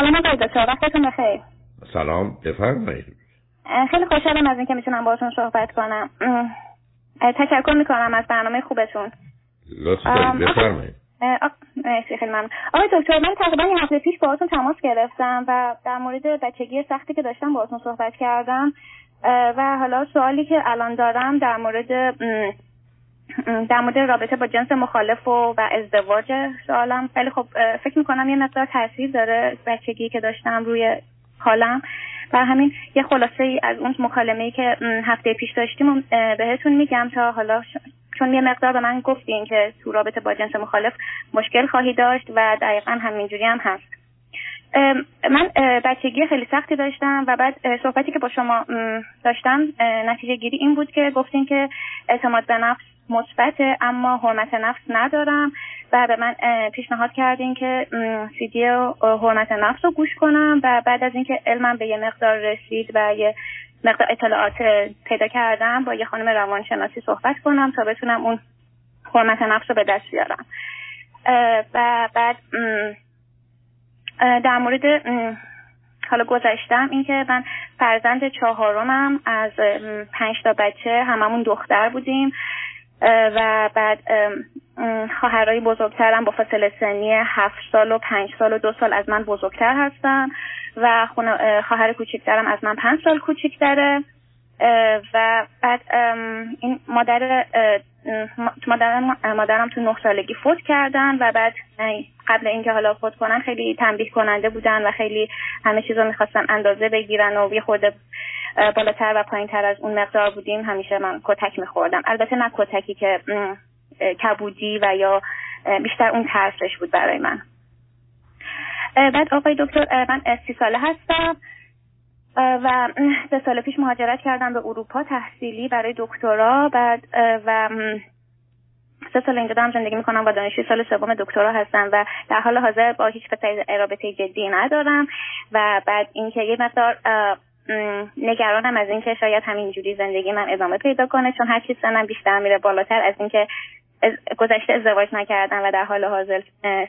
سلام آقای دکتر وقتتون بخیر. سلام بفرمایید. خیلی خوشحالم از اینکه می‌تونم باهاتون صحبت کنم. تشکر می‌کنم از برنامه خوبتون. لطف دارید بفرمایید. خیلی ممنون. آقای دکتر من تقریبا یه هفته پیش باهاتون تماس گرفتم و در مورد بچگی سختی که داشتم باهاتون صحبت کردم. و حالا سوالی که الان دارم در مورد در مورد رابطه با جنس مخالف و, و ازدواج سوالم. خیلی خب فکر می‌کنم یه مقدار تاثیر داره بچگی که داشتم روی حالم. و همین یه خلاصه ای از اون مکالمه ای که هفته پیش داشتیم بهتون میگم تا حالا چون یه مقدار به من گفتین که تو رابطه با جنس مخالف مشکل خواهی داشت و دقیقا همینجوری هم هست. من بچگی خیلی سختی داشتم و بعد صحبتی که با شما داشتم نتیجه گیری این بود که گفتین که اعتماد به نفس مثبته اما حرمت نفس ندارم و به من پیشنهاد کردین که سیدی حرمت نفس رو گوش کنم و بعد از اینکه علمم به یه مقدار رسید و یه مقدار اطلاعات پیدا کردم با یه خانم روانشناسی صحبت کنم تا بتونم اون حرمت نفس رو به دست بیارم. و بعد در مورد حالا گذشتم اینکه من فرزند چهارمم از پنج تا بچه هممون دختر بودیم و بعد خواهرای بزرگترم با فاصله سنی هفت سال و پنج سال و دو سال از من بزرگتر هستن و خواهر کوچکترم از من پنج سال کوچکتره. و بعد این مادر مادرم مادرم تو نه سالگی فوت کردن و بعد قبل اینکه حالا فوت کنن خیلی تنبیه کننده بودن و خیلی همه چیز رو می‌خواستن اندازه بگیرن و یه خورده بالاتر و پایین تر از اون مقدار بودیم همیشه من کتک میخوردم. البته نه کتکی که کبودی و یا بیشتر اون ترسش بود برای من. بعد آقای دکتر من سی ساله هستم و سه سال پیش مهاجرت کردم به اروپا تحصیلی برای دکترا بعد و سه سال اینجا دارم زندگی می‌کنم و دانشجوی سال سوم دکترا هستم و در حال حاضر با هیچ پسر رابطه جدی ندارم و بعد اینکه یه مقدار نگرانم از اینکه شاید همینجوری زندگی من ادامه پیدا کنه چون هر چی سنم بیشتر میره بالاتر از اینکه گذشته ازدواج نکردم و در حال حاضر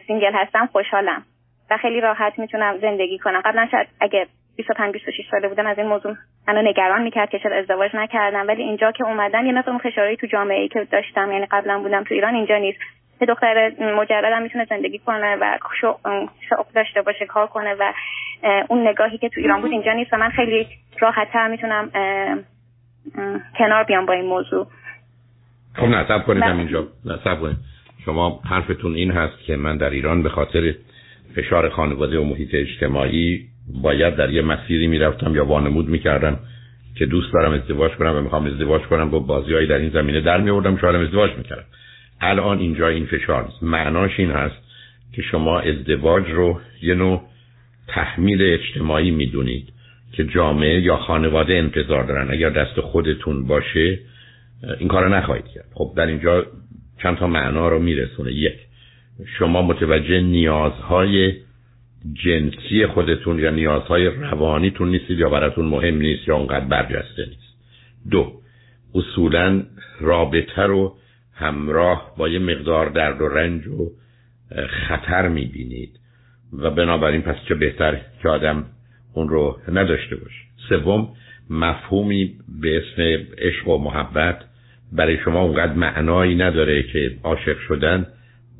single هستم خوشحالم و خیلی راحت می‌تونم زندگی کنم. قبلا شاید اگه 25 26 ساله بودم از این موضوع منو نگران می‌کرد که چرا ازدواج نکردم. ولی اینجا که اومدم یه مثلا فشاری تو جامعه ای که داشتم یعنی قبلا بودم تو ایران اینجا نیست. یه دختر مجرد هم می‌تونه زندگی کنه و شوق داشته باشه کار کنه و اون نگاهی که تو ایران بود اینجا نیست. و من خیلی راحت تر می‌تونم کنار بیام با این موضوع. خب نصب کنید هم اینجا نصب کنید. شما حرفتون این هست که من در ایران به خاطر فشار خانواده و محیط اجتماعی باید در یه مسیری می‌رفتم یا وانمود می‌کردم که دوست دارم ازدواج کنم و می‌خوام ازدواج کنم با بازیهایی در این زمینه در میوردم شاید ازدواج می‌کردم الان اینجا این فشار نیست. معناش این هست که شما ازدواج رو یه نوع تحمیل اجتماعی می‌دونید که جامعه یا خانواده انتظار دارن. اگر دست خودتون باشه این کار نخواهید کرد. خب در اینجا چند تا معنا رو میرسونه. یک شما متوجه نیازهای جنسی خودتون یا نیازهای روانیتون نیستید یا براتون مهم نیست یا اونقدر برجسته نیست. دو اصولا رابطه رو همراه با یه مقدار درد و رنج و خطر می‌بینید و بنابراین پس چه بهتر که آدم اون رو نداشته باشه. سوم مفهومی به اسم عشق و محبت برای شما اونقدر معنایی نداره که عاشق شدن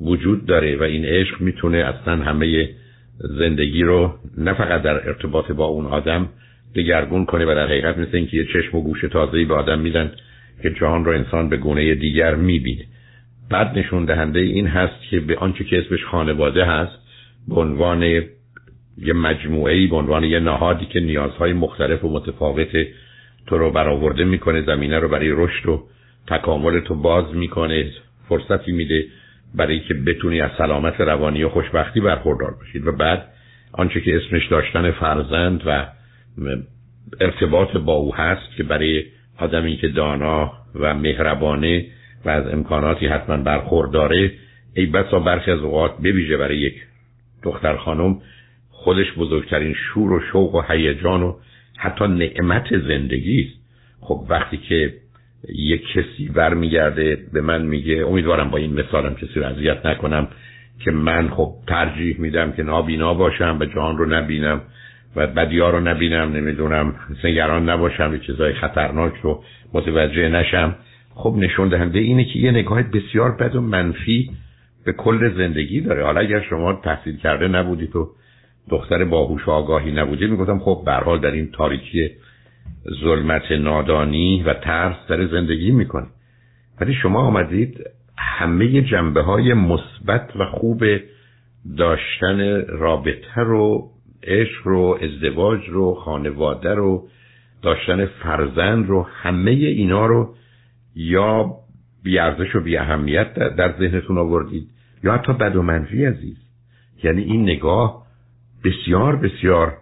وجود داره و این عشق می‌تونه اصلا همه زندگی رو نه فقط در ارتباط با اون آدم دگرگون کنه و در حقیقت مثل اینکه یه چشم و گوش تازه‌ای به آدم میدن که جهان رو انسان به گونه دیگر می‌بینه. بعد نشون دهنده این هست که به آنچه که اسمش خانواده هست به عنوان یه مجموعه به عنوان یه نهادی که نیازهای مختلف و متفاوت تو رو برآورده می‌کنه زمینه رو برای رشد و تکامل تو باز می‌کنه فرصتی میده برای که بتونی از سلامت روانی و خوشبختی برخوردار باشید و بعد آنچه که اسمش داشتن فرزند و ارتباط با او هست که برای آدمی که دانا و مهربانه و از امکاناتی حتما برخورداره ای بسا برخی از اوقات بویژه برای یک دختر خانم خودش بزرگترین شور و شوق و هیجان و حتی نعمت زندگی است. خب وقتی که یک کسی برمیگرده به من میگه امیدوارم با این مثالم کسی رو اذیت نکنم که من خب ترجیح میدم که نابینا باشم و جهان رو نبینم و بدیا رو نبینم نمی‌دونم نگران نباشم به چیزای خطرناک رو متوجه نشم. خب نشون دهنده اینه که یه نگاه بسیار بد و منفی به کل زندگی داره. حالا اگر شما تحصیل کرده نبودید و دختر باهوش و آگاهی نبودید می‌گفتم خب به در این تاریکی ظلمت نادانی و ترس در زندگی می‌کنه. ولی شما آمدید همه جنبه های مثبت و خوب داشتن رابطه رو عشق رو ازدواج رو خانواده رو داشتن فرزند رو همه اینا رو یا بیارزش و بی اهمیت در ذهنتون آوردید یا حتی بد و منفی عزیز. یعنی این نگاه بسیار بسیار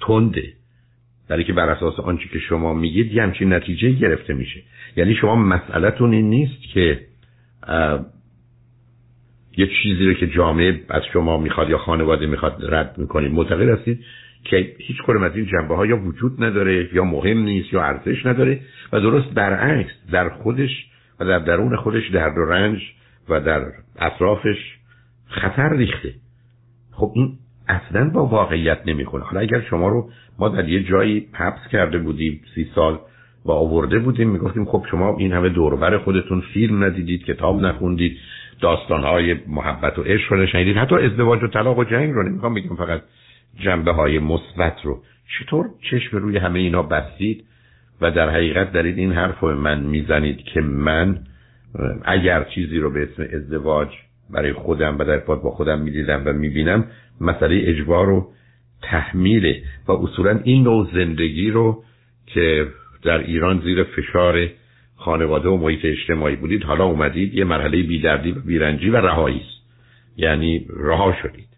تنده. برای که بر اساس آنچه که شما میگید یه همچین نتیجه گرفته میشه. یعنی شما مسئلهتون این نیست که یه چیزی رو که جامعه از شما می‌خواد یا خانواده می‌خواد رد می‌کنید معتقد هستید که هیچ کدوم از این جنبه ها یا وجود نداره یا مهم نیست یا ارزش نداره و درست برعکس در خودش و در درون خودش درد و رنج و در اطرافش خطر ریخته. خب این اصلا با واقعیت نمی‌کنه حالا اگر شما رو ما در یه جایی حبس کرده بودیم سی سال و آورده بودیم می‌گفتیم خب شما این همه دوربر خودتون فیلم ندیدید کتاب نخوندید داستانهای محبت و عشق رو نشنیدید حتی ازدواج و طلاق و جنگ رو نمی‌خوام بگم فقط جنبه های مثبت رو. چطور چشم روی همه اینا بستید و در حقیقت دارید این حرف رو من می‌زنید که من اگر چیزی رو به اسم ازدواج برای خودم و در ارتباط با خودم می‌دیدم و می‌بینم مسئله اجبار و تحمیله و اصولا این نوع زندگی رو که در ایران زیر فشار خانواده و محیط اجتماعی بودید حالا اومدید یه مرحله بیدردی و بیرنجی و رهایی است. یعنی رها شدید.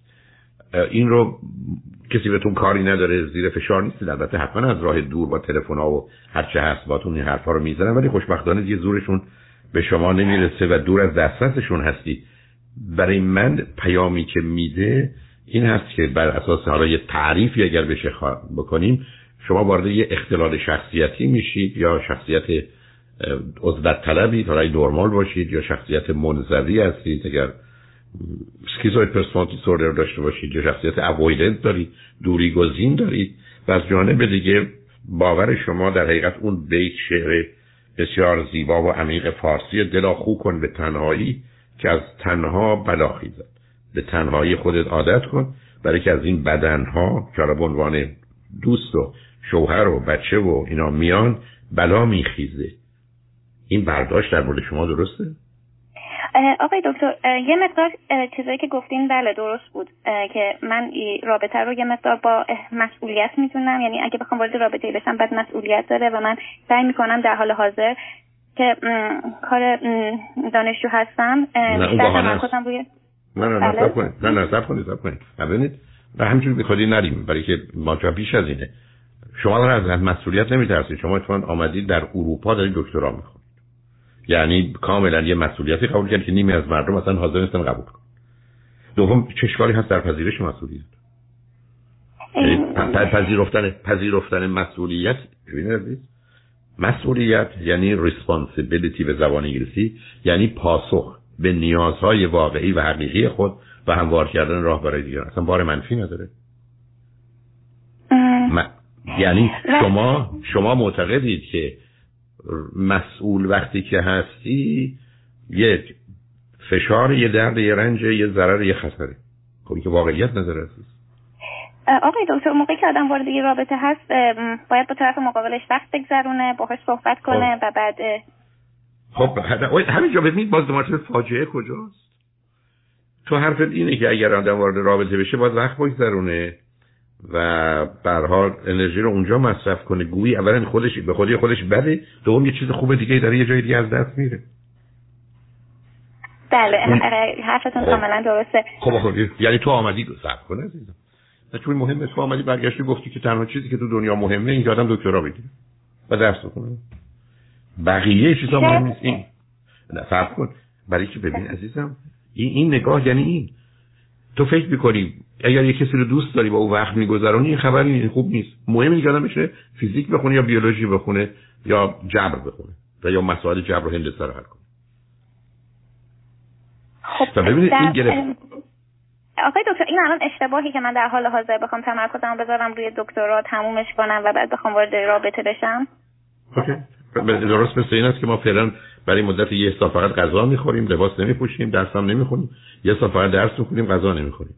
این رو کسی بهتون کاری نداره زیر فشار نیستید البته حتما از راه دور با تلفن ها و هرچه هست باتون این حرفا رو می‌زنن ولی خوشبختانه یه زورشون به شما نمی‌رسه و دور از دسترسشون هستی. برای من پیامی که میده این هست که بر اساس حالا یه تعریفی اگر بشه بکنیم شما وارد یه اختلال شخصیتی میشید یا شخصیت عزلت طلبید حالا نرمال باشید یا شخصیت منزوی هستید اگر سکیزوید پرسونالیتی دیسوردر داشته باشید یا شخصیت اوایدنت دارید دوری گزین دارید و از جانب دیگه باور شما در حقیقت اون بیت شعر بسیار زیبا و عمیق فارسی دلا خو کن به تنهایی که از تنها بلا خیزد به تنهایی خودت عادت کن برای که از این بدنها که به عنوان دوست و شوهر و بچه و اینا میان بلا میخیزه. این برداشت در مورد شما درسته؟ آقای دکتر یه مقدار چیزایی که گفتین بله درست بود. که من رابطه رو یه مقدار با مسئولیت می‌تونم یعنی اگه بخوام وارد رابطه بشم بعد مسئولیت داره و من سعی می‌کنم در حال حاضر که کار دانشجو هستم نه اون بحانه روی نه نه نه بله. نه نه نه کنید کنید. ببینید و همینجوری بخوادی نریم برای که ماجرا بیش از اینه. شما از مسئولیت نمیترسید. شما اتفاقا آمدید در اروپا دارید دکترا می‌خونید. یعنی کاملا یه مسئولیتی قبول کرد که نیمی از مردم اصلا حاضر نیستن قبول کنن. دوم چشکاری هست در پذیرش مسئولیت؟ یعنی پذیرفتن پذیرفتن مسئولیت؟ مسئولیت یعنی responsibility به زبان انگلیسی یعنی پاسخ به نیازهای واقعی و حقیقی خود و هموار کردن راه برای دیگران. اصلا بار منفی نداره. یعنی شما شما معتقدید که مسئول وقتی که هستی یک فشار یه درد یه رنج یه ضرر یه خطره خب که واقعیت نداره آقای دکتر موقعی که آدم وارد یه رابطه هست باید با طرف مقابلش وقت بگذرونه باهاش صحبت کنه خب. و بعد خب همینجا ببینید باز دمارت فاجعه کجاست؟ تو حرفت اینه که اگر آدم وارد رابطه بشه باید وقت بگذرونه و حال انرژی رو اونجا مصرف کنه. گویی اولا خودش به خودی خودش بده دوم یه چیز خوب دیگه داره یه جای دیگه از دست میره. بله حرفتون خب. کاملا درسته. خب خب یعنی تو آمدی صبر کن عزیزم. چون مهمه تو آمدی برگشتی گفتی که تنها چیزی که تو دنیا مهمه این که آدم دکترا بگیره و درس بخونه. بقیه چیزا مهم نیست. این نه صبر کن. برای که ببین عزیزم این این نگاه یعنی این. تو فکر می‌کنی اگر یه کسی رو دوست داری با او وقت میگذرانی این خبری خوب نیست. مهم اینه که آدم بشه فیزیک بخونه یا بیولوژی بخونه یا جبر بخونه و یا مسائل جبر و هندسه رو حل کنه. خب ببینید این گرفت آقای دکتر این الان اشتباهی که من در حال حاضر بخوام تمرکزم بذارم روی دکترا تمومش کنم و بعد بخوام وارد رابطه بشم؟ اوکی. درست مثل این است که ما فعلا برای مدت یه سال فقط غذا می‌خوریم لباس نمیپوشیم درس هم نمی‌خونیم. یه سال فقط درس می‌خونیم غذا نمی‌خوریم.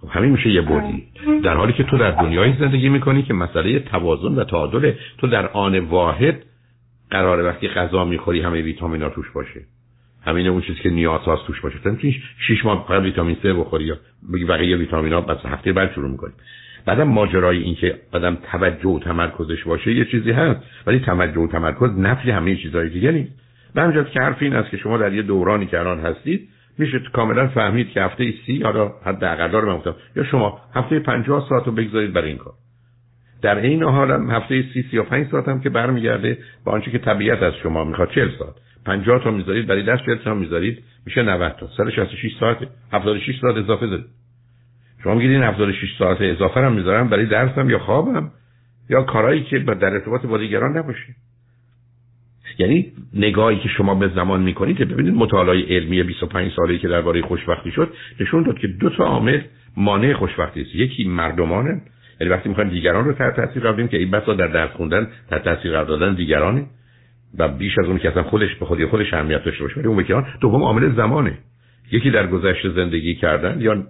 خب همین میشه یه بودی در حالی که تو در دنیایی زندگی می‌کنی که مسئله توازن و تعادل تو در آن واحد قراره وقتی غذا می‌خوری همه ویتامینا توش باشه. همین اون چیزی که نیاز هاست توش باشه. تو شش ماه فقط ویتامین C بخوری یا بقیه ویتامینا بس هفته بعد شروع می‌کنی بعدم ماجرای این که آدم توجه و تمرکزش باشه یه چیزی هست ولی توجه و تمرکز نفی همه چیزهای دیگه نیست. به همجاز که حرف این است که شما در یه دورانی که الان هستید میشه کاملا فهمید که هفته سی حالا حد اقل رو من یا شما هفته 50 ساعت رو بگذارید برای این کار. در این حال هم هفته سی سی و پنج ساعت هم که برمیگرده با آنچه که طبیعت از شما می‌خواد 40 ساعت. 50 تا می‌ذارید برای دست 40 تا می‌ذارید میشه 90 تا. 166 ساعت 76 ساعت اضافه دارید. شما میگید این 76 ساعت اضافه هم می‌ذارم برای درسم یا خوابم؟ یا کارهایی که در ارتباط با دیگران نباشه؟ یعنی نگاهی که شما به زمان می‌کنید ببینید مطالعه علمی 25 ساله که درباره خوشبختی شد نشون داد که دو تا عامل مانع خوشبختی است. یکی مردمانه. یعنی وقتی می‌خوایم دیگران رو تحت تاثیر قرار که این بسا در درس خوندن تحت تاثیر قرار دادن دیگرانه. و بیش از اون که اصلا خودش به خودی خودش اهمیت داشته باشه. ولی اون بکنان دوم عامل زمانه. یکی در گذشته زندگی کردن یا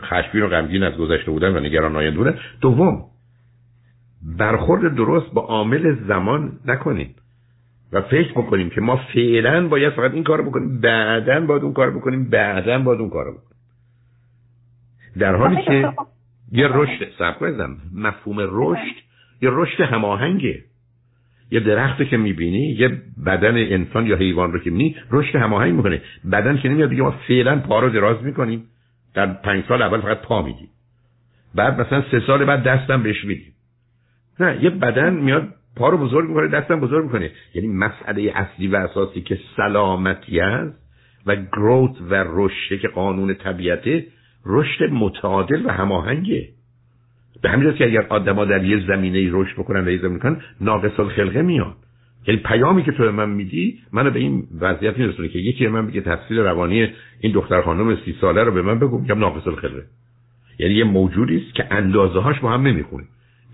خشمگین و غمگین از گذشته بودن و نگران آینده بودن. دوم برخورد درست با عامل زمان نکنیم و فکر بکنیم که ما فعلا باید فقط این کارو بکنیم بعدا باید اون کار بکنیم بعدا باید اون کارو بکنیم. در حالی که یه رشد سب مفهوم رشد یه رشد هماهنگه. یه درخت که می‌بینی یه بدن انسان یا حیوان رو که می‌بینی رشد هماهنگ می‌کنه. بدن که نمیاد دیگه ما فعلا پا رو دراز می‌کنیم. در پنج سال اول فقط پا میدیم. بعد مثلا سه سال بعد دستم بهش میدیم. نه یه بدن میاد پا رو بزرگ می‌کنه دستم بزرگ می‌کنه. یعنی مسئله اصلی و اساسی که سلامتی است و گروت و رشد که قانون طبیعته رشد متعادل و هماهنگه. به همین که اگر آدما در یه زمینه رشد بکنن و یه زمینه کنن ناقص الخلقه میاد. یعنی پیامی که تو به من میدی منو به این وضعیت میرسونه که یکی من بگه تفسیر روانی این دختر خانم سی ساله رو به من بگو میگم ناقص الخلقه. یعنی یه موجودی است که اندازه هاش با هم نمی‌خونه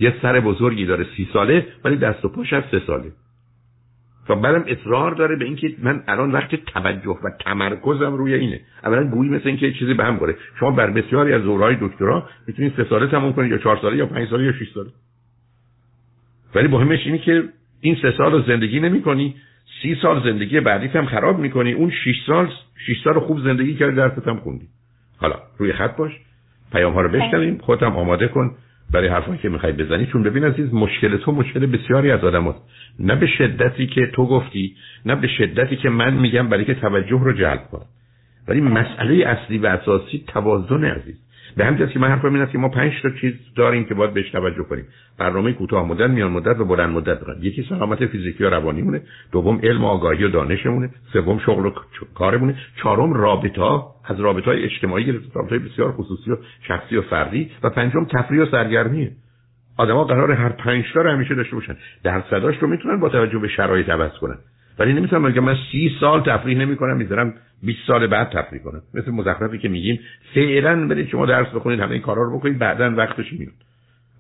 یه سر بزرگی داره سی ساله ولی دست و پاش سه ساله. و بعدم اصرار داره به اینکه من الان وقت توجه و تمرکزم روی اینه. اولا گویی مثل اینکه چیزی به هم کنه شما بر بسیاری از دورهای دکترا می‌تونید سه ساله تموم کنید یا چهار ساله یا پنج ساله یا شش ساله. ولی مهمش اینه که این سه سال رو زندگی نمی کنی سی سال زندگی بعدیت هم خراب می‌کنی اون شش سال شش سال خوب زندگی کردی درست هم خوندی. حالا روی خط باش. پیام ها رو بشنویم خودم آماده کن. برای حرفایی که می‌خوای بزنی چون ببین عزیز مشکل تو مشکل بسیاری از آدم هست. نه به شدتی که تو گفتی نه به شدتی که من میگم برای که توجه رو جلب کنم ولی مسئله اصلی و اساسی توازن عزیز به همین که من حرفم این است که ما پنج تا چیز داریم که باید بهش توجه کنیم. برنامه کوتاه مدت میان مدت و بلند مدت دارن. یکی سلامت فیزیکی و روانی مونه دوم علم و آگاهی و دانشمونه سوم شغل و کارمونه چهارم رابطه از رابطه های اجتماعی گرفته رابطه بسیار خصوصی و شخصی و فردی و پنجم تفریح و سرگرمیه. آدما قرار هر پنج تا رو همیشه داشته باشن. درصداش رو می‌تونن با توجه به شرایط عوض کنن. ولی نمی‌تونم بگم من سی سال تفریح نمی‌کنم می‌ذارم 20 سال بعد تفریح کنم مثل مزخرفی که میگیم. فعلا برید شما درس بخونید همه این کارا رو بکنید بعدا وقتش میاد.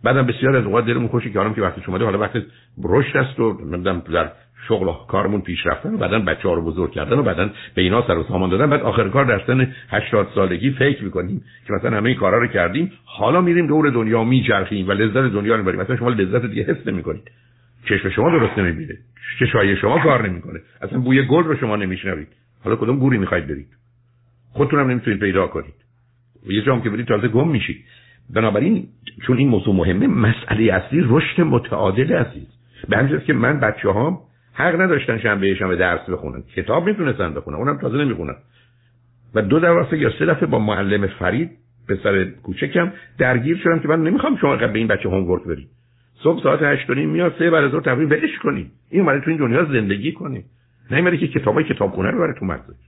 بعدم بسیار از اوقات دلمون خوشه که که وقتی شما حالا وقت رشد است و نمی‌دونم در شغل و کارمون پیش رفتن و بعدا بچه ها رو بزرگ کردن و بعدا به اینا سر و سامان دادن. بعد آخر کار در سن 80 سالگی فکر می‌کنیم که مثلا همه این کارا رو کردیم حالا میریم دور دنیا میچرخیم و لذت دنیا رو می‌بریم. مثلا شما لذت دیگه حس نمی‌کنید. چشم شما درست نمی‌بینه. چشای شما کار نمی‌کنه. اصلا بوی گل رو شما نمیشنوید. حالا کدوم گوری می‌خواید برید؟ خودتون هم نمی‌تونید پیدا کنید. یه جام که برید تازه گم میشید. بنابراین چون این موضوع مهمه مسئله اصلی رشد متعادل عزیز. به همین که من بچه هم حق نداشتن شنبه شنبه درس بخونن. کتاب می‌تونستن بخونن اونم تازه نمی‌خونن. و دو دفعه یا سه دفعه با معلم فرید پسر کوچکم درگیر شدم که من نمی‌خوام شما به این بچه هومورک برید. صبح ساعت 8 میاد سه بعد از ظهر تفریح بهش کنی این اومده تو این دنیا زندگی کنی نمیره که کتابای کتابخونه رو بره تو مدرسه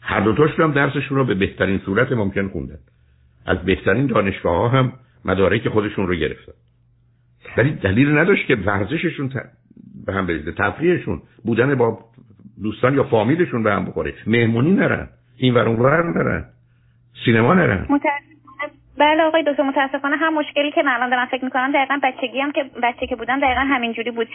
هر دو تاش هم درسشون رو به بهترین صورت ممکن خوندن. از بهترین دانشگاه ها هم مدارک خودشون رو گرفتن. ولی دلیل نداشت که ورزششون به هم بریزه. تفریحشون بودن با دوستان یا فامیلشون به هم بخوره. مهمونی نرن. این ور اون برن سینما نرن. بله آقای دکتر متاسفانه هم مشکلی که من الان دارم فکر می‌کنم دقیقا بچگی هم که بچه که بودم دقیقا همینجوری بود.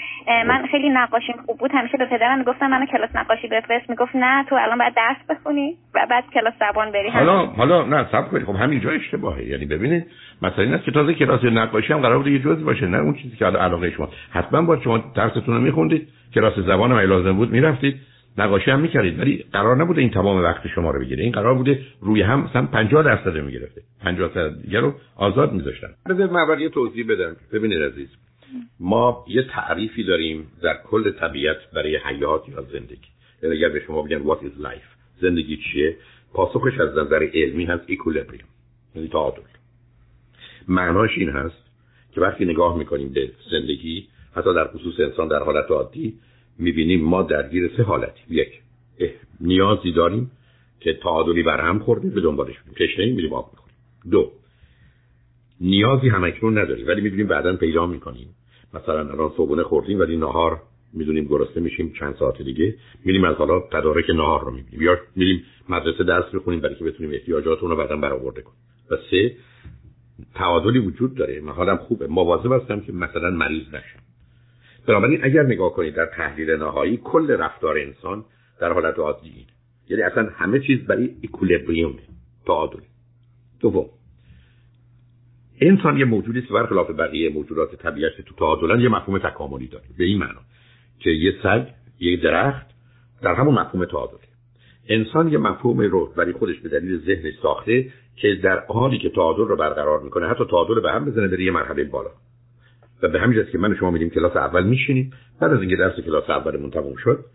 من خیلی نقاشیم خوب بود. همیشه به پدرم می‌گفتم منو کلاس نقاشی بفرست. می‌گفت نه تو الان باید درس بخونی و بعد کلاس زبان بری. حالا حالا نه صبر کنید. خب همینجا اشتباهه. یعنی ببینید مثلا این است که تازه کلاس نقاشی هم قرار بود یه جزء باشه نه اون چیزی که علاقه شما. حتما با شما درستون رو میخوندید. کلاس زبان هم لازم بود می‌رفتید. نقاشی هم می‌کردید ولی قرار نبوده این تمام وقت شما رو بگیره. این قرار بوده روی هم مثلا 50 درصد می‌گرفته. 50 درصد دیگه رو آزاد میذاشتن. بذار من اول یه توضیح بدم. ببینید عزیز ما یه تعریفی داریم در کل طبیعت برای حیات یا زندگی. یعنی اگر به شما بگن what is life زندگی چیه؟ پاسخش از نظر علمی هست equilibrium یعنی تعادل. معناش این هست که وقتی نگاه می‌کنیم به زندگی حتی در خصوص انسان در حالت عادی می‌بینیم ما درگیر سه حالتی یک نیازی داریم که تعادلی برهم خورده به دنبالش میریم تشنه میریم آب می‌خوریم. دو نیازی همکنون نداریم ولی می‌دونیم بعدا پیدا می‌کنیم. مثلا الان صبحونه خوردیم ولی نهار می‌دونیم گرسنه میشیم چند ساعت دیگه. میریم از حالا تدارک نهار رو می‌بینیم. یا میریم مدرسه درس بخونیم برای که بتونیم احتیاجاتون رو بعدا برآورده کنیم. و سه تعادلی وجود داره. من حالم خوبه. مواظب هستم که مثلا مریض نشم. بنابراین اگر نگاه کنید در تحلیل نهایی کل رفتار انسان در حالت عادی. یعنی اصلا همه چیز برای اکولیبریوم تعادل دوم. انسان یه موجودی است برخلاف بقیه موجودات طبیعت تو تعادلن یه مفهوم تکاملی داره. به این معنا که یه سگ یه درخت در همون مفهوم تعادله انسان یه مفهوم رو برای خودش به دلیل ذهنش ساخته که در حالی که تعادل رو برقرار می‌کنه حتی تعادل به هم بزنه بره یه مرحله بالا. و به همین که من شما میدیم کلاس اول میشینیم بعد از اینکه درس کلاس اولمون تموم شد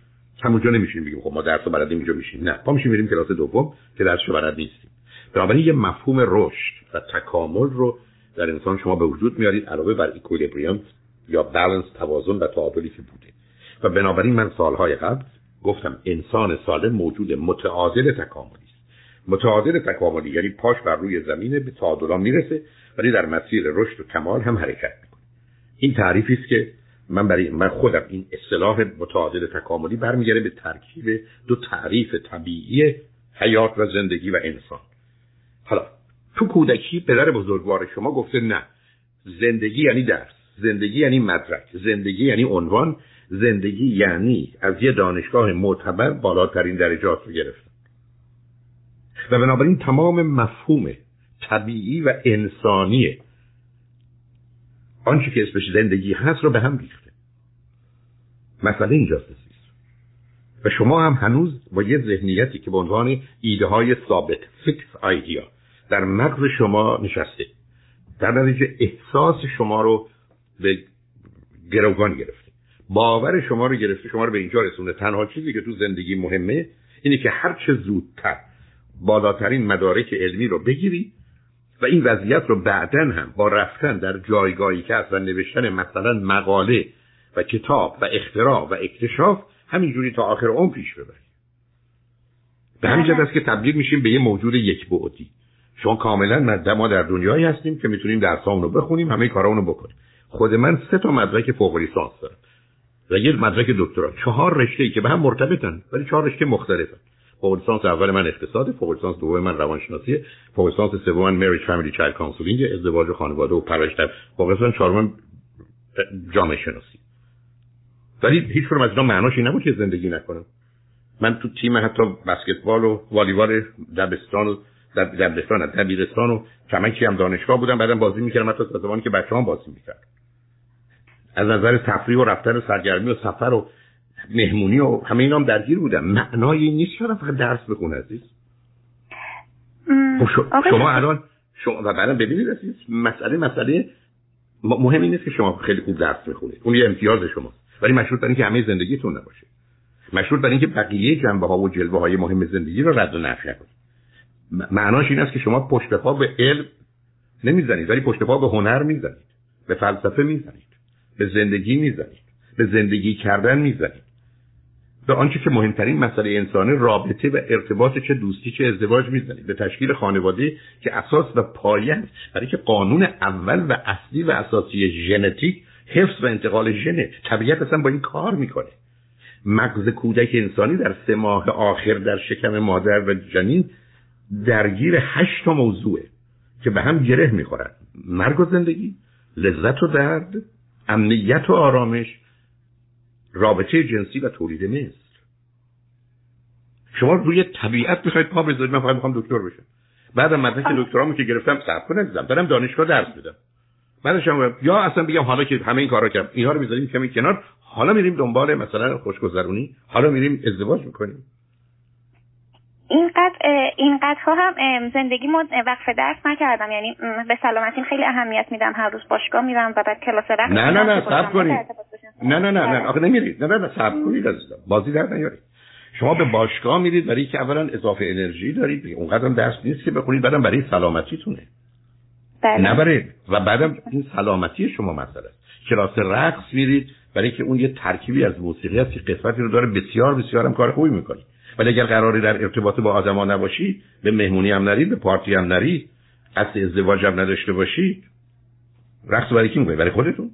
همونجا نمیشینیم بگیم خب ما درس رو بلد اینجا میشیم نه پا میشیم میریم کلاس دوم که درسشو بلد نیستیم. بنابراین یه مفهوم رشد و تکامل رو در انسان شما به وجود میارید علاوه بر equilibrium یا بالانس توازن و تعادلی که بوده. و بنابراین من سالهای قبل گفتم انسان سالم موجود متعادل تکاملی است. متعادل تکاملی یعنی پاش بر روی زمین به تعادل می‌رسه ولی در مسیر رشد و کمال هم حرکت این تعریفی است که من برای من خودم این اصطلاح متعادل تکاملی برمیگرده به ترکیب دو تعریف طبیعی حیات و زندگی و انسان. حالا تو کودکی پدر بزرگوار شما گفته نه. زندگی یعنی درس زندگی یعنی مدرک زندگی یعنی عنوان زندگی یعنی از یه دانشگاه معتبر بالاترین درجات رو گرفتن. و بنابراین تمام مفهوم طبیعی و انسانی آنچه که اسمش زندگی هست رو به هم ریخته. مسئله اینجاست و شما هم هنوز با یه ذهنیتی که به عنوان ایده های ثابت فکس آیدیا در مغز شما نشسته. در نتیجه احساس شما رو به گروگان گرفته. باور شما رو گرفته شما رو به اینجا رسونده تنها چیزی که تو زندگی مهمه اینه که هر چه زودتر بالاترین مدارک علمی رو بگیری و این وضعیت رو بعدا هم با رفتن در جایگاهی که و نوشتن مثلا مقاله و کتاب و اختراع و اکتشاف همینجوری تا آخر عمر پیش ببرید به همین است که تبدیل میشیم به یه موجود یک بعدی. شما کاملا ما در دنیایی هستیم که می‌تونیم درسامون رو بخونیم همه کارامون رو بکنیم. خود من سه تا مدرک فوق لیسانس دارم. و یه مدرک دکترا. چهار رشته ای که به هم مرتبطن ولی چهار رشته مختلفن. فوق لیسانس اول من اقتصاد فوق لیسانس دوم من روانشناسی فوق لیسانس سوم من marriage family child counseling ازدواج و خانواده و پرورش فوق لیسانس چهارم جامعه شناسی. ولی هیچ فرم از اینا معناش این نبود که زندگی نکنم من تو تیم حتی بسکتبال و والیبال دبستان و دبستان دبیرستان و کمکی هم دانشگاه بودم بعدم بازی می‌کردم حتی تا زمانی که بچه‌ام بازی می‌کرد از نظر تفریح و رفتن و سرگرمی و سفر و مهمونی و همه اینا هم درگیر بودم معنای نیست چرا فقط درس بخونه عزیز. خب شما الان شما و بعدا ببینید عزیز مسئله مسئله مهم این نیست که شما خیلی خوب درس می‌خونید اون یه امتیاز شماست. ولی مشروط بر اینکه همه زندگیتون نباشه. مشروط بر اینکه بقیه جنبه ها و جلوه های مهم زندگی رو رد و نفی نکنید. معناش این است که شما پشت پا به علم نمی‌زنید ولی پشت پا به هنر می‌زنید. به فلسفه می‌زنید. به زندگی می‌زنید. به زندگی کردن می‌زنید. به آنچه که مهمترین مسئله انسانی رابطه و ارتباط چه دوستی چه ازدواج می‌زنید به تشکیل خانواده که اساس و پایه برای که قانون اول و اصلی و اساسی ژنتیک حفظ و انتقال ژنه طبیعت اصلا با این کار می‌کنه. مغز کودک انسانی در سه ماه آخر در شکم مادر و جنین درگیر هشت تا موضوعه که به هم گره می‌خورن. مرگ و زندگی لذت و درد امنیت و آرامش رابطه جنسی و تولید مثل شما روی طبیعت می‌خواید پا بذارید. من فقط می‌خوام دکتر بشم. بعدم مدرک دکترامو که گرفتم صبر کنم دارم دانشگاه درس میدم. بعدش هم یا اصلا بگم حالا که همه این کارا کردم اینا رو می‌ذاریم کمی کنار. حالا میریم دنبال مثلا خوشگذرونی. حالا میریم ازدواج می‌کنیم. اینقدر اینقدر هم زندگی مد وقف درس نکردم. یعنی به سلامتی خیلی اهمیت میدم. هر روز باشگاه میرم و بعد کلاس رقص نه نه نه صبر کنید نه نه نه نه آخه نمیرید. نه نه نه صبر کنید عزیزم. بازی در نیارید. شما به باشگاه میرید برای که اولا اضافه انرژی دارید. اونقدر درس نیست که بخونید بعدم برای سلامتیتونه. بله. نبرید. و بعدم این سلامتی شما مسئله است. کلاس رقص میرید برای که اون یه ترکیبی از موسیقی هست که قسمتی رو داره. بسیار بسیار هم کار خوبی می‌کنی ولی اگر قراری در ارتباط با آدما نباشی به مهمونی هم نرید به پارتی هم نرید قصد ازدواج هم نداشته باشید رقص برای کی می‌کنید برای خودتون.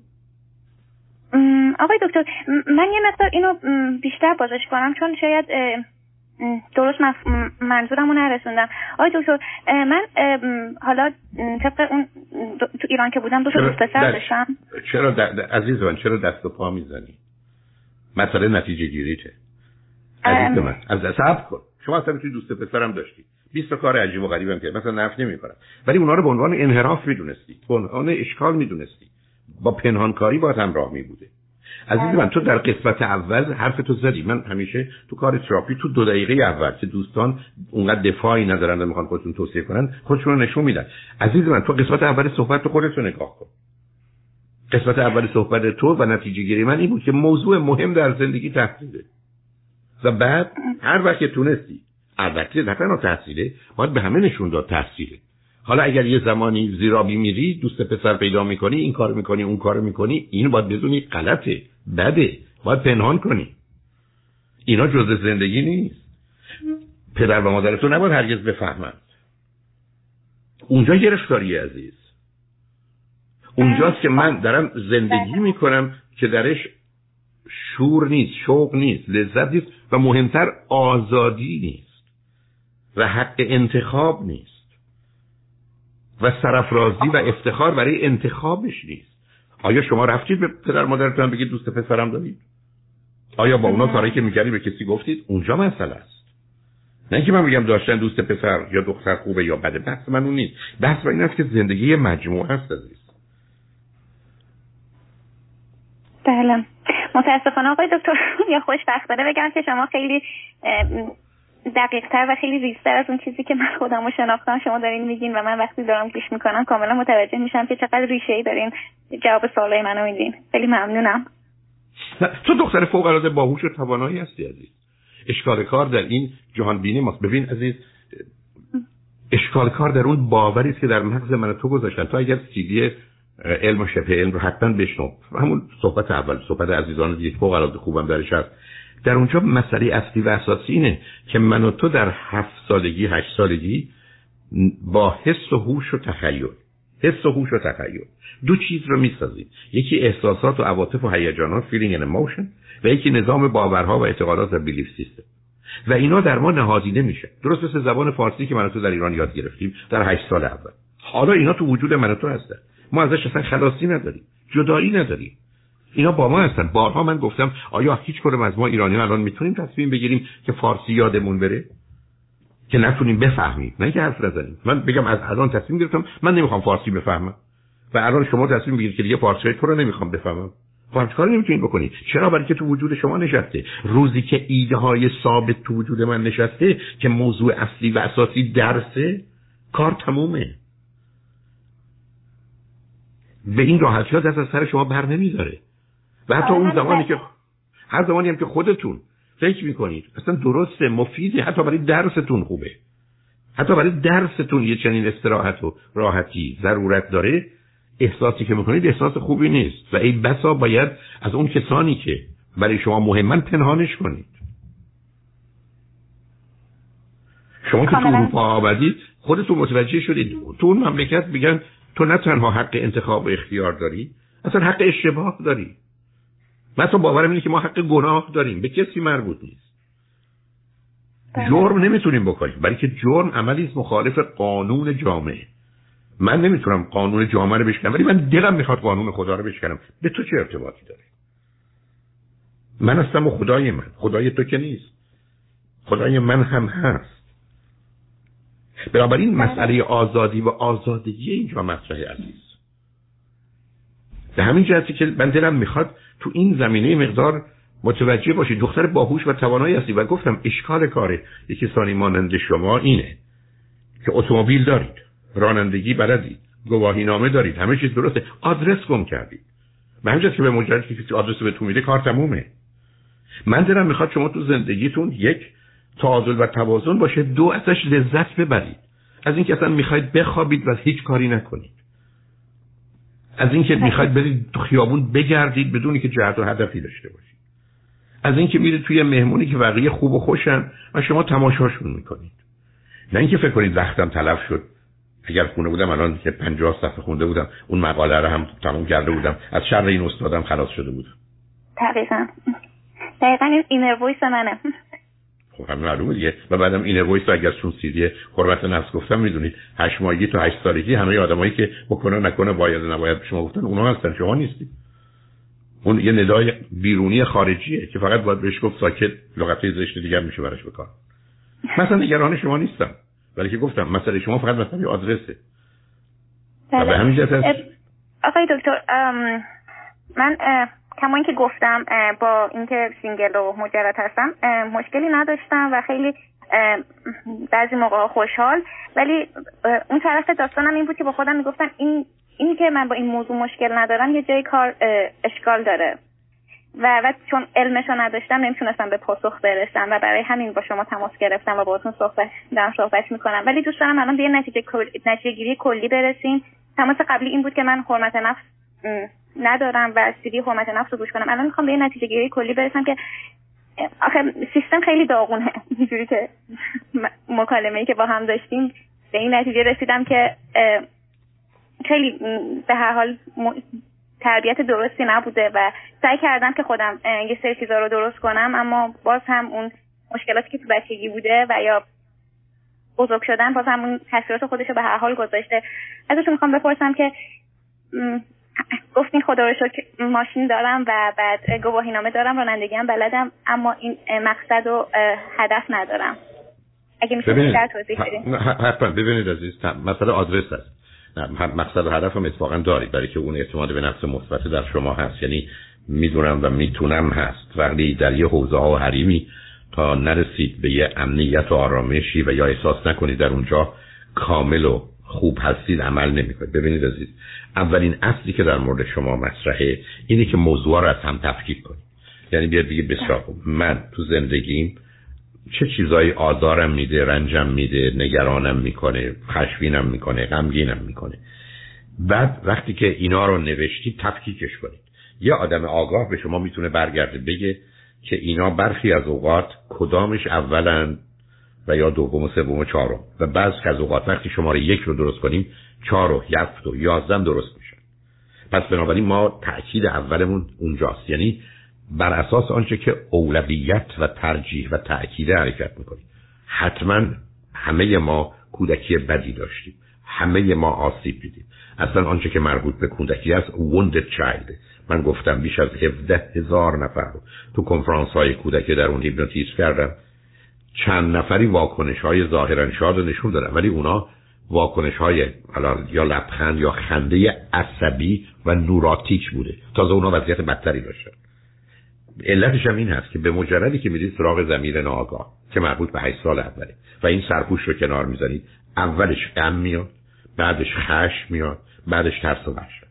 آقای دکتر من یه مقدار اینو بیشتر بازش کنم چون شاید درست منظورم رو نرسوندم. آقای دکتر من حالا طبق اون تو ایران که بودم دو تا دوست پسر داشتم. چرا عزیز من چرا دست و پا می‌زنی؟ مسئله نتیجه گیریته. عزیز من از صبر کن. شما اصلا توی دوست پسرم داشتی. 20 تا کار عجیب و غریبم که مثلا نفت نمی‌کنم ولی اونا رو به عنوان انحراف می‌دونستی. به عنوان اشکال می‌دونستی. با پنهانکاری با همراه می بوده عزیز من تو در قسمت اول حرف تو زدی. من همیشه تو کار تراپی تو دو دقیقه اول که دوستان اونقدر دفاعی ندارن و می‌خوان خودشون توصیه کنن خودشون رو نشون میدن. عزیز من تو قسمت اول صحبت تو خودت رو نگاه کن. قسمت اول صحبت تو و نتیجه گیری من این بود که موضوع مهم در زندگی تحصیله. و بعد هر وقت تونستی البته نه تنها تحصیله باید به همه نشون داد تحصیله. حالا اگر یه زمانی زیرابی میری دوست پسر پیدا می‌کنی این کار می‌کنی اون کار می‌کنی این باید بدونی غلطه. بده باید پنهان کنی. اینا جز زندگی نیست. پدر و مادر تو نباید هرگز بفهمند. اونجا گرفتاری عزیز. اونجاست که من دارم زندگی می‌کنم که درش شور نیست شوق نیست لذت نیست و مهمتر آزادی نیست و حق انتخاب نیست و سرفرازی و افتخار برای انتخابش نیست. آیا شما رفتید به پدر مادرتون بگید دوست پسرم دارید؟ آیا با اونا کاری که می‌کردی به کسی گفتید؟ اونجا مسئله است. نه که من میگم داشتن دوست پسر یا دختر خوبه یا بده بحث من اون نیست. بحث این است که زندگی مجموعه هست عزیز. بله. متاسفانه آقای دکتر یا خوشبختانه بگم که شما خیلی دقیق تر و خیلی ریزتر از اون چیزی که من خودم رو شناختم شما دارین میگین و من وقتی دارم گوش می‌کنم کاملا متوجه میشم که چقدر ریشه ای دارین جواب سوالای منو میدین. خیلی ممنونم. تو دختر فوق العاده باهوش و توانایی هستی عزیز. اشکال کار در این جهان بینی ماست. ببین عزیز اشکال کار در اون باوری است که در مغز من تو گذاشتن. تو اگر سیدی علم و شبه علم رو حتما بشنو. همون صحبت اول صحبت عزیزان دیگه فوق العاده خوبم درش هست. در اونجا مسئله اصلی و اساسی اینه که من و تو در هفت سالگی هشت سالگی با حس و هوش و تخیل حس و هوش و تخیل. دو چیز رو می‌سازیم. یکی احساسات و عواطف و هیجانات feeling and emotion و یکی نظام باورها و اعتقادات و بیلیف سیستم و اینا در ما نهادینه میشه. درست مثل زبان فارسی که من تو در ایران یاد گرفتیم در هشت سال اول. حالا اینا تو وجود من تو هستن. ما ازش اصلا خلاصی نداریم. جدایی نداریم. اینا با ما هستن. بارها من گفتم آیا هیچ کدوم از ما ایرانی الان می‌تونیم تصمیم بگیریم که فارسی یادمون بره؟ که نتونیم بفهمیم. نه که حرف نزنیم. من بگم از الان تصمیم گرفتم من نمی‌خوام فارسی بفهمم. و الان شما تصمیم بگیرید که دیگه فارسی تو رو نمی‌خوام بفهمم. خب کار نمی‌تونید بکنید چرا برای که تو وجود شما نشسته؟ روزی که ایده های ثابت تو وجود من نشسته که موضوع اصلی و اساسی درسه کار تمومه. به این راحتی ها دست از سر شما بر نمی‌ذاره. و حتی اون زمانی که هر زمانی هم که خودتون فکر می‌کنید اصلا درسته مفیده حتی برای درستون خوبه. حتی برای درستون یه چنین استراحت و راحتی ضرورت داره احساسی که می‌کنید احساس خوبی نیست. و این بسا باید از اون کسانی که برای شما مهمن پنهانش کنید. شما که تو اروپا آمدید خودتون متوجه شدید. تو اون مملکت میگن تو نه تنها حق انتخاب و اختیار داری اصلا حق اشتباه داری. من تو باورم اینه که ما حق گناه داریم. به کسی مربوط نیست. بله. جرم نمی‌تونیم بکنیم برای که جرم عملی مخالف قانون جامعه. من نمی‌تونم قانون جامعه رو بشکنم ولی من دلم می‌خواد قانون خدا رو بشکنم. به تو چه ارتباطی داره؟ من هستم و خدای من. خدای تو که نیست. خدای من هم هست. بنابراین بله. مسئله آزادی و آزادگی اینجا مطرح عزیز. به همین جهتی که من دلم می‌خواد تو این زمینه مقدار متوجه باشید دختر باهوش و توانایی هستی. و گفتم اشکال کاره یکی کسانی مانند شما اینه که اتومبیل دارید رانندگی بلدید گواهی نامه دارید همه چیز درسته. آدرس گم کردید به همین که به مجرد که کسی آدرس به تو میده کار تمومه. من دلم می‌خواد شما تو زندگیتون یک تعادل و توازن باشه. دو ازش لذت ببرید. از اینکه اصلا می‌خواید بخوابید و هیچ کاری نکنید. از اینکه می‌خواید برید تو خیابون بگردید بدونی که جهت و هدفی داشته باشید. از اینکه میرید توی مهمونی که بقیه خوب و خوشن و شما تماشاشون می‌کنید. نه اینکه فکر کنید وقتم تلف شد. اگر خونه بودم الان که 50 صفحه خونده بودم اون مقاله رو هم تموم کرده بودم. از شر این استادم خلاص شده بودم. دقیقا. دقیقا این voice منه. خب همین معلومه دیگه. و بعدم این voice اگر چون سیدی حرمت نفس گفتم می‌دونید. هشت ماهگی تا هشت سالگی همه آدمایی که بکنه نکنه باید نباید شما گفتن اونا هستن. شما نیستید. اون یه ندای بیرونی خارجیه که فقط باید بهش گفت ساکت. لغتای زشت دیگر میشه براش بکار. مثلا نگران شما نیستم. ولی که گفتم مسئله شما فقط مثلا آدرسه. و به همین جهت آقای دکتر من کما اینکه گفتم با اینکه single و مجرد هستم مشکلی نداشتم و خیلی بعضی موقع خوشحال. ولی اون طرف داستانم این بود که با خودم می‌گفتم این این که من با این موضوع مشکل ندارم یه جای کار اشکال داره. و و چون علمشو نداشتم نمی‌تونستم به پاسخ برسم و برای همین با شما تماس گرفتم و باهاتون صحبت دارم صحبت می‌کنم. ولی دوست دارم الان به یه نتیجه, نتیجه گیری کلی برسیم. تماس قبلی این بود که من حرمت نفس ندارم و سیدی حرمت نفس رو گوش کنم. الان می‌خوام به یه نتیجه گیری کلی برسم که آخه سیستم خیلی داغونه. اینجوری که مکالمه ای که با هم داشتیم به این نتیجه رسیدم که خیلی به هر حال تربیت درستی نبوده و سعی کردم که خودم یه سری چیزا رو درست کنم اما باز هم اون مشکلاتی که تو بچگی بوده و یا بزرگ شدن باز هم اون تاثیرات خودش رو به هر حال گذاشته. ازتون می‌خوام بپرسم که گفتین خدا رو شکر ماشین دارم و بعد گواهی نامه دارم رانندگی هم بلدم اما این مقصد و هدف ندارم. اگه میشه بیشتر توضیح بدین. حتما. ببینید عزیز مسئله آدرس هست مقصد و هدف هم اتفاقا دارید برای که اون اعتماد به نفس مثبت در شما هست. یعنی می‌دونم و می‌تونم هست. وقتی در یه حوزه ها و حریمی تا نرسید به یه امنیت و آرامشی و یا احساس نکنید در اونجا کامل و خوب هستید عمل نمی‌کنید. ببینید عزیز اولین اصلی که در مورد شما مطرحه اینه که موضوع رو از هم تفکیک کنید. یعنی بیاد بگید بسیار من تو زندگیم چه چیزایی آزارم میده رنجم میده نگرانم می‌کنه خشبینم می‌کنه غمگینم می‌کنه. بعد وقتی که اینا رو نوشتی تفکیکش کنید. یه آدم آگاه به شما می‌تونه برگرده بگه که اینا برخی از اوقات کدامش اولا و یا دوم و سوم و چهارم. و بعض از اوقات وقتی شماره یک رو درست کنیم چهار و هفت و یازدم درست میشن پس بنابراین ما تأکید اولمون اونجاست. یعنی بر اساس آنچه که اولویت و ترجیح و تأکید حرکت می‌کنیم. حتما همه ما کودکی بدی داشتیم. همه ما آسیب دیدیم. اصلا آنچه که مربوط به کودکی است wounded child. من گفتم بیش از 17 هزار نفر رو تو کنفرانس های کودکی در اون هیپنوتیزم کردم. چند نفری واکنش های ظاهرا شاد نشون دادن ولی اونا واکنش های یا لبخند یا خنده عصبی و نوراتیک بوده. تازه اونا وضعیت بدتری داشتن. علتش هم این هست که به مجردی که می‌دید سراغ زمیر ناآگاه که مربوط به 8 سال اوله و این سرپوش رو کنار می‌زنید اولش غم میاد بعدش خشم میاد بعدش ترس و وحشت.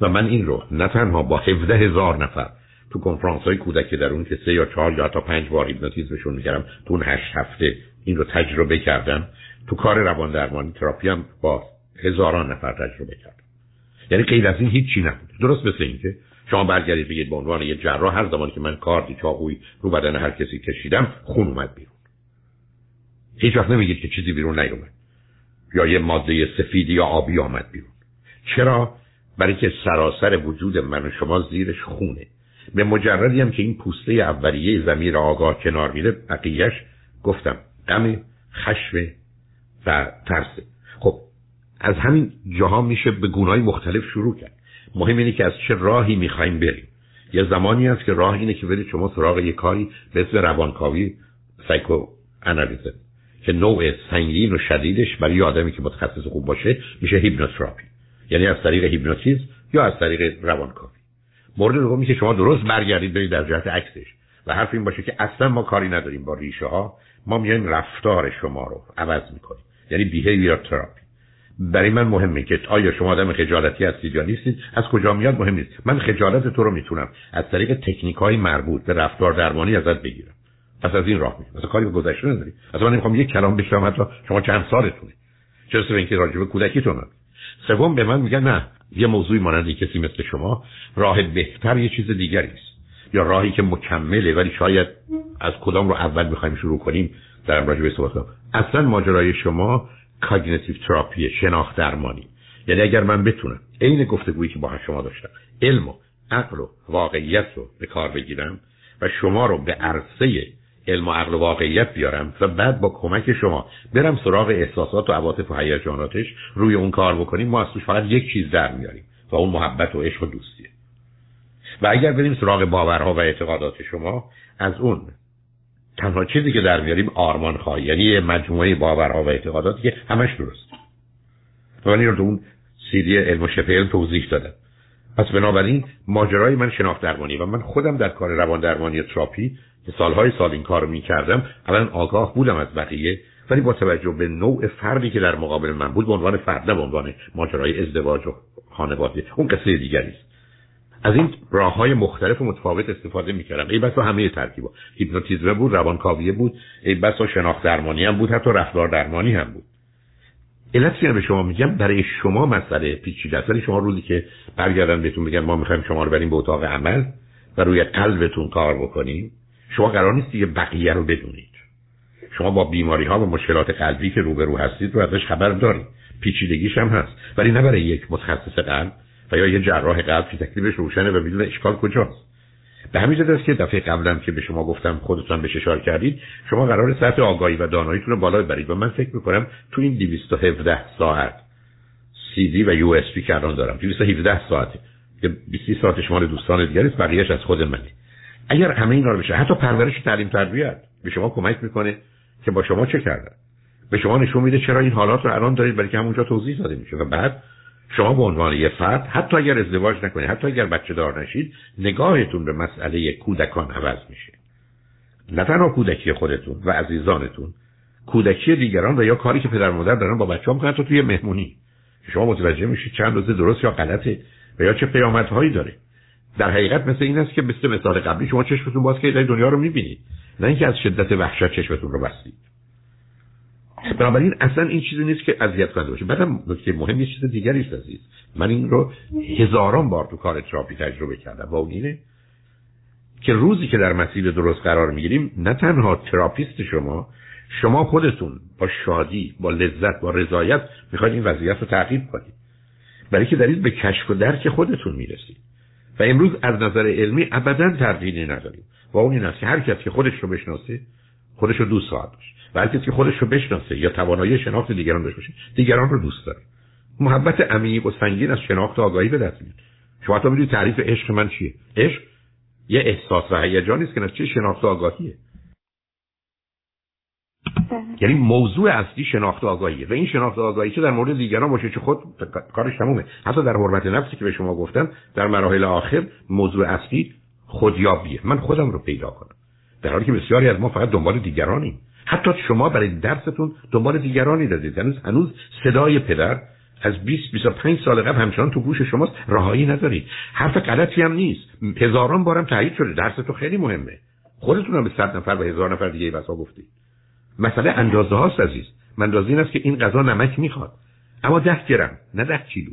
و من این رو نه تنها با 17 هزار نفر تو کنفرانس های کودک در اون که سه یا چهار یا تا پنج بار هیپنوتیزمشون می‌کردم تو اون هشت هفته این رو تجربه کردم. تو کار روان درمانی تراپی هم با هزاران نفر تجربه کردم. یعنی غیر از این هیچی نبود. درست مثل این که شما برگردید بگید به عنوان یه جراح هر زمانی که من کاردی چاقویی رو بدن هر کسی کشیدم خون اومد بیرون. هیچ وقت نمیگید که چیزی بیرون نیومد. یا یه ماده سفیدی یا آبی آمد بیرون. چرا؟ برای که سراسر وجود من و شما زیرش خونه. به مجردی هم که این پوسته اولیه زمیر آگاه کنار میره بقیهش گفتم غم خشم و ترسه خب از همین جاها میشه به گونای مختلف شروع کرد. مهم اینه که از چه راهی می‌خوایم بریم. یه زمانی هست که راه اینه که برید شما سراغ یه کاری به اسم روانکاوی psychoanalysis ه که نوع سنگین و شدیدش برای آدمی که متخصص خوب باشه میشه hypnotherapy. یعنی از طریق هیپنوتیزم یا از طریق روانکاوی. مورد دومی که شما درست برگردید برید در جهت عکسش. و حرف این باشه که اصلا ما کاری نداریم با ریشه ها ما میایم رفتار شما رو عوض می‌کنیم. یعنی بیهیویر تراپی برای من مهمه که آیا شما آدم خجالتی هستید یا نیستید؟ از کجا میاد؟ مهم نیست. من خجالت تو رو می‌تونم از طریق تکنیک های مربوط به رفتار درمانی ازت بگیرم. پس از این راه میرم مثلا کاری به گذشته نداری اصلا من نمی‌خوام یک کلام بشنوم حتی شما چند سالتونه. به اینکه راجع به کودکیتون سوم به من میگن نه یه موضوعی مانند کسی مثل شما راه بهتر یه چیز دیگری است. یا راهی که مکمله ولی شاید از کدام رو اول بخوایم شروع کنیم؟ در راجع به صحبت اصلا ماجرای شما cognitive therapy شناخت درمانی. یعنی اگر من بتونم عین گفتگویی که با شما داشتم علم و عقل و واقعیت رو به کار بگیرم و شما رو به عرصه علم و عقل و واقعیت بیارم و بعد با کمک شما برم سراغ احساسات و عواطف و هیجاناتش روی اون کار بکنیم ما از توش فقط یک چیز در میاریم و اون محبت و عشق و دوستیه. و اگر بریم سراغ باورها و اعتقادات شما از اون تنها چیزی که در میاریم آرمان خواهی یعنی مجموعه باورها و اعتقاداتی که همش درست. و من رو اون سیدی علم و شفه توضیح دادم. پس بنابراین ماجرای من شناخت درمانی و من خودم در کار روان درمانی تراپی که سالهای سال این کار می کردم اولا آگاه بودم از بقیه ولی با توجه به نوع فردی که در مقابل من بود به عنوان فرد نه به عنوان ماجرای ازدواج و خانواده. اون قصه دیگری است. از این راه های مختلف و متفاوت استفاده می‌کردم. ای بس همه ترکیبا. هیپنوتیزم بود روانکاویه بود ای بس شناخت درمانی هم بود حتی رفتار درمانی هم بود. علت به شما میگم؟ برای شما مسئله پیچیده است. ولی شما روزی که برگردن بهتون بگن ما می‌خوایم شما رو بریم به اتاق عمل و روی قلبتون کار بکنیم شما قرار نیست دیگه بقیه رو بدونید. شما با بیماری ها و مشکلات قلبی که روبرو هستید رو ازش خبر دارید. پیچیدگیش هم هست. ولی نه برای یک متخصص قلب و یا یه جراح قلب که تکلیفش روشنه و می‌دونه اشکال کجاست. به همین جهت است که دفعه قبلم که به شما گفتم خودتون بهش اشاره کردید شما قرار سطح آگاهی و داناییتون رو بالا ببرید و من فکر می‌کنم تو این 217 ساعت سی دی و USB که الان دارم 217 ساعته. که 20 ساعت شما دوستان دیگری است بقیه‌اش از خود منه. اگر همه اینا رو بشه حتی پرورش تعلیم تربیت به شما کمک می‌کنه که با شما چه کردن؟ به شما نشون میده چرا این حالات رو الان دارید برای که همونجا توضیح داده میشه. و بعد شما به عنوان یه فرد حتی اگر ازدواج نکنید حتی اگر بچه دار نشید نگاهتون به مسئله کودکان عوض میشه. نه تنها کودکی خودتون و عزیزانتون کودکی دیگران و یا کاری که پدر مادر دارن با بچه ها می‌کنن. تو توی مهمونی. شما متوجه میشید چند روزه درست یا غلطه و یا چه پیامدهایی داره. در حقیقت مثل این است که مثل مثال قبلی شما چشمتون باز که دنیا رو می‌بینید. نه اینکه از شدت وحشت چشمتون رو بستید. بنابراین اصلا این چیزی نیست که اذیت کننده باشه. بعدم نکته مهم یه چیز دیگری است عزیز. من این رو هزاران بار تو کار تراپی تجربه کردم و اون که روزی که در مسیر درست قرار می‌گیریم نه تنها therapist شما شما خودتون با شادی با لذت با رضایت می‌خواید این وضعیت رو تعقیب کنید. برای که دارید به کشف و درک خودتون می‌رسید. امروز از نظر علمی ابدا تردیدی نداریم. و اون این است که هر کسی که خودش رو بشناسه خودش رو دوست خواهد داشت. و هر کسی که خودش رو بشناسه یا توانایی شناخت دیگران داشته باشه دیگران رو دوست داره. محبت عمیق و سنگین از شناخت آگاهی به دست میاد. شما تا می‌دونید تعریف عشق من چیه؟ عشق یه احساس و هیجانی است که چه شناخت و آگاهیه. یعنی موضوع اصلی شناخت آگاهیه و این شناخت آگاهی چه در مورد دیگران باشه چه خود کارش تمومه. حتی در حرمت نفسی که به شما گفتم در مراحل آخر موضوع اصلی خودیابیه. من خودم رو پیدا کنم. در حالی که بسیاری از ما فقط دنبال دیگرانیم. حتی شما برای درستون دنبال دیگرانی دادید. هنوز هنوز صدای پدر از 20 25 سال قبل همچنان تو گوش شماست راهایی ندارید. حرف غلطی هم نیست. هزاران بارم تایید شده. درس تو خیلی مهمه. خودتون هم به 100 نفر و هزار نفر دیگه بسا گفتید. مسئله اندازه هاست عزیز. من این است که این غذا نمک می‌خواد. اما ده گرم نه ده کیلو.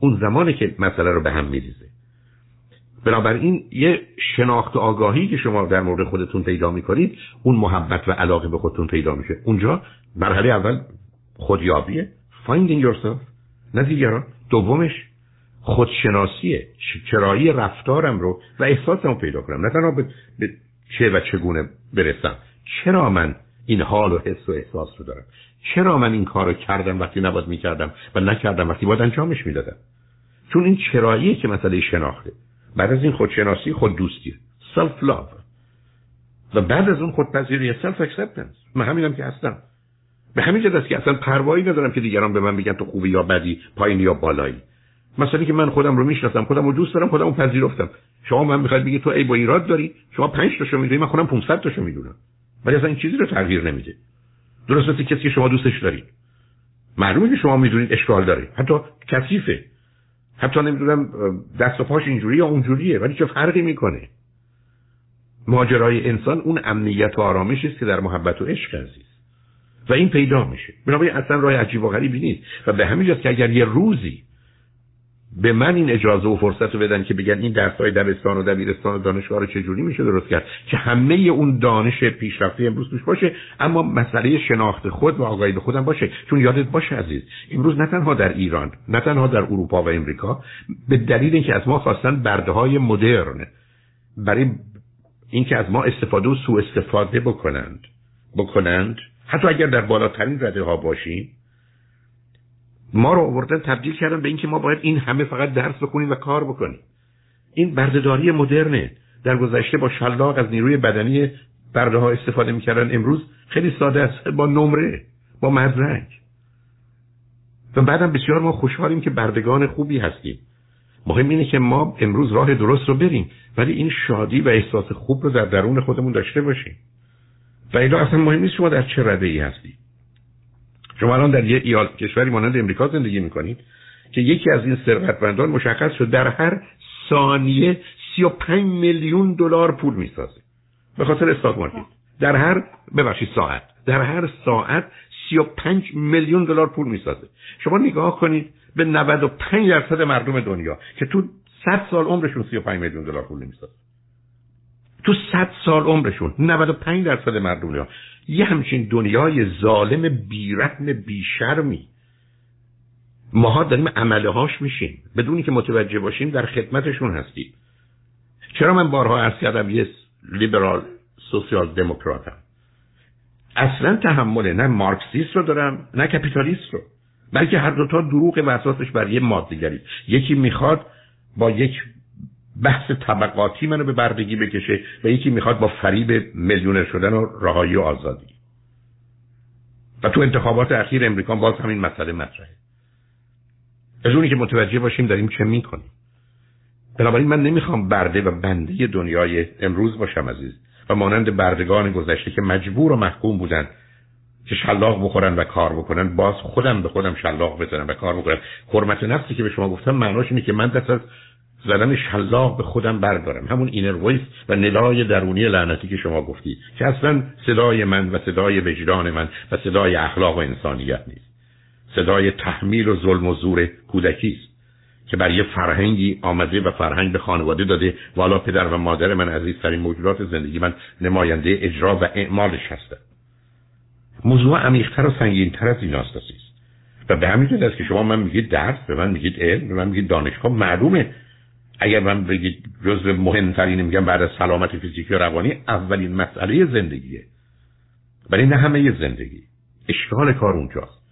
اون زمانی که مسئله رو به هم میریزه. بنابراین یه شناخت آگاهی که شما در مورد خودتون پیدا می‌کنید اون محبت و علاقه به خودتون پیدا میشه. اونجا مرحله اول خودیابیه. Finding yourself. نه دیگران. دومش خودشناسی چرایی رفتارم رو و احساسم رو پیدا کنم. نه تنها به چه و چگونه برسم. چرا من این حال و حس و احساس رو دارم؟ چرا من این کار رو کردم وقتی نباید می‌کردم و نکردم وقتی باید انجامش می‌دادم؟ چون این چراییه که مسئله شناخته. بعد از این خودشناسی خود دوستی سلف لاو و بعد از اون خودپذیری self-acceptance من همینم که هستم. به همین جهت است که اصلا پروایی ندارم که دیگران به من بگن تو خوبی یا بدی پایین یا بالایی. مثلا که من خودم رو می‌شناسم خودم رو دوست دارم خودم رو پذیرفتم. شما من می‌خواید بگید تو عیب یا ایراد داری؟ شما 5 تاشو می‌دونی من خودم 500 تاشو می‌دونم. ولی اصلا این چیزی رو تغییر نمیده. درست است کسی که شما دوستش دارید معلومه که شما می‌دونید اشکال داره. حتی کثیفه. حتی نمی‌دونم دست و پاش اینجوری یا اونجوریه ولی چه فرقی می‌کنه؟ ماجرای انسان اون امنیت و آرامش است که در محبت و عشق عزیز. و این پیدا میشه. بنابراین اصلا راه عجیب و غریبی نیست. و به همین جاست که اگر یه روزی به من این اجازه و فرصت رو بدن که بگن این درس های دبستان و دبیرستان و دانشگاه رو چجوری میشه درست کرد؟ که همه اون دانش پیشرفته امروز توش باشه اما مسئله شناخت خود و آگاهی به خودم باشه. چون یادت باشه عزیز امروز نه تنها در ایران نه تنها در اروپا و امریکا به دلیل اینکه از ما خواستن برده های مدرن برای اینکه از ما استفاده و سوء استفاده بکنند بکنند حتی اگر در بالاترین رده ها باشیم ما رو آوردن تبدیل کردن به اینکه ما باید این همه فقط درس بخونیم و کار بکنیم. این بردهداری مدرنه. در گذشته با شلاق از نیروی بدنی برده ها استفاده می‌کردن. امروز خیلی ساده است. با نمره با مدرک. و بعدم بسیار ما خوشحالیم که بردگان خوبی هستیم. مهم اینه که ما امروز راه درست رو بریم. ولی این شادی و احساس خوب رو در درون خودمون داشته باشیم. و اصلا مهم نیست شما در چه رده ای هستید. شما الان در یه ایال کشوری مانند امریکا زندگی می‌کنید که یکی از این ثروتمندان مشخص شد در هر ثانیه 35 میلیون دلار پول می‌سازه. به خاطر استاک مارکت در هر ببخشید ساعت. در هر ساعت 35 میلیون دلار پول می‌سازه. شما نگاه کنید به 95 درصد مردم دنیا که تو 100 سال عمرشون 35 میلیون دلار پول نمی‌سازه. تو 100 سال عمرشون 95 درصد مردم دنیا یه همچین دنیای ظالم بیرحم بیشرمی. ماها داریم عمله هاش میشیم. بدونی که متوجه باشیم در خدمتشون هستیم. چرا من بارها عرض کردم یه لیبرال سوسیال دموکراتم؟ اصلا تحمل نه مارکسیست رو دارم نه کپیتالیست رو. بلکه هر دوتا دروغ و اساسش بر یه مادهگری. یکی می‌خواد با یک بحث طبقاتی منو به بردگی بکشه و یکی می‌خواد با فریب میلیونر شدن و رهایی و آزادی. و تو انتخابات اخیر امریکا باز همین مسئله مطرحه. از اونی که متوجه باشیم داریم چه می‌کنیم. بنابراین من نمی‌خوام برده و بنده دنیای امروز باشم عزیز و مانند بردگان گذشته که مجبور و محکوم بودن که شلاق بخورن و کار بکنن باز خودم به خودم شلاق بزنم و کار بکنم. حرمت نفسی که به شما گفتم معناش اینه که من دست از زدن شلاق به خودم بردارم. همون اینر ویس و ندای درونی لعنتی که شما گفتی. که اصلا صدای من و صدای وجدان من و صدای اخلاق و انسانیت نیست. صدای تحمیل و ظلم و زور کودکی است که برای فرهنگی آمده و فرهنگ به خانواده داده. والا پدر و مادر من عزیزترین موجودات زندگی من نماینده اجرا و اعمالش هستند موضوع عمیقتر و سنگینتر از این است. و به همین است که شما من میگید درس به من میگید علم به من میگید دانشگاه معلومه. اگر من بگید جزء مهمترین میگم بعد از سلامت فیزیکی و روانی اولین مسئله زندگیه. ولی نه همه زندگی. اشکال کار اونجاست.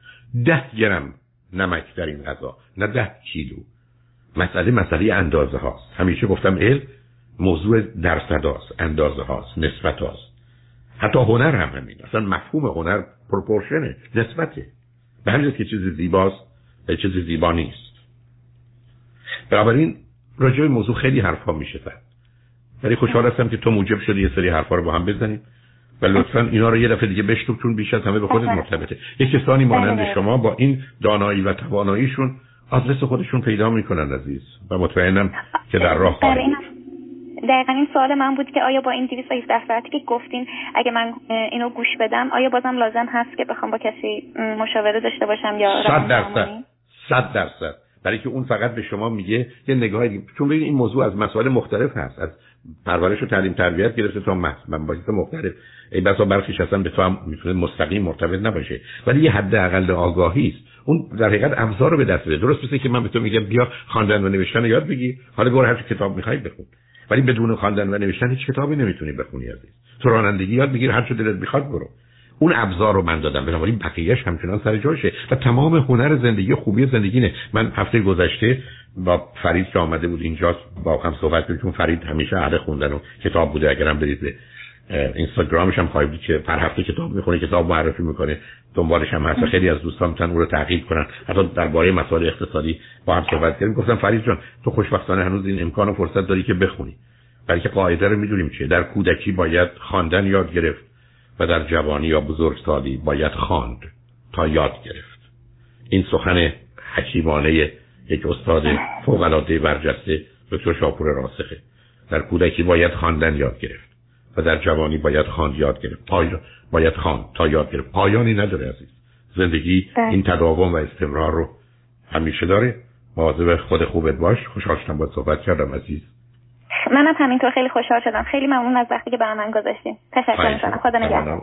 ده گرم نمک در این غذا نه ده کیلو. مسئله مسئله اندازه هاست همیشه گفتم علم موضوع درصد هاست اندازه هاست نسبت هاست حتی هنر هم همین. اصلا مفهوم هنر پروپورشنه نسبته. به همین که چیز زیباست و چیز زیبا نیست. بنابراین راجع به موضوع خیلی حرفا میشه زد ولی خوشحال هستم که تو موجب شدی یه سری حرفا رو با هم بزنیم. و لطفا اینا رو یه دفعه دیگه بشتو چون بیش از همه به خودت مرتبطه. یک کسانی مانند شما با این دانایی و تواناییشون آدرس خودشون پیدا می‌کنن عزیز. و مطمئنم که در راه خواهیم دقیقا این سوال من بود که آیا با این 217 ساعتی که گفتین اگه من اینو گوش بدم آیا بازم لازم هست که بخوام با کسی مشاوره داشته باشم یا صد درصد. صد درصد. برای که اون فقط به شما میگه یه نگاه چون ببینید این موضوع از مسائل مختلف هست. از پرورش و تعلیم تربیت گرفته تا مباحث مختلف. ای بسا برخیش اصلا به تو هم می‌تونه مستقیم مرتبط نباشه. ولی یه حد اقل آگاهی است. اون در حقیقت ابزار رو به دست بده. درست مثل که من به تو میگم بیا خواندن و نوشتن یاد بگی حالا برو هر کتاب می‌خوای بخون. ولی بدون خواندن و نوشتن هیچ کتابی نمی‌تونی بخونی عزیز. تو رانندگی یاد بگیر. هر چه دلت می‌خواد برو. اون ابزار رو من دادم. بنابراین بقیهش همچنان سر جاشه. و تمام هنر زندگی خوبی زندگی نه من هفته گذشته با فرید که آمده بود اینجا با هم صحبت کردیم. چون فرید همیشه اهل خوندن و کتاب بوده. اگرم برید به اینستاگرامش هم خواهید که هر هفته کتاب می‌خونه کتاب معرفی می‌کنه. دنبالش هم هست. خیلی از دوستان می‌تونن او رو تعقیب کنن. حتی درباره مسائل اقتصادی با هم صحبت کردیم. گفتم فرید جان تو خوشبختانه هنوز این امکان و فرصت داری که بخونی. بلکه قاعده رو می‌دونیم چیه. در کودکی باید خواندن یاد گرفت. و در جوانی یا بزرگسالی باید خواند تا یاد گرفت. این سخن حکیمانه یک استاد فوق العاده برجسته دکتر شاپور راسخه. در کودکی باید خواندن یاد گرفت و در جوانی باید خواند یاد گرفت. پای باید خواند تا یاد گرفت. پایانی نداره عزیز. زندگی بله. این تداوم و استمرار رو همیشه داره. مواظب خود خوبت باش. خوشحال شدم با صحبت کردم عزیز. منم همینطور خیلی خوشحال شدم. خیلی ممنون از وقتی که برای من گذاشتین تشکر می‌کنم. خدا نگهدار.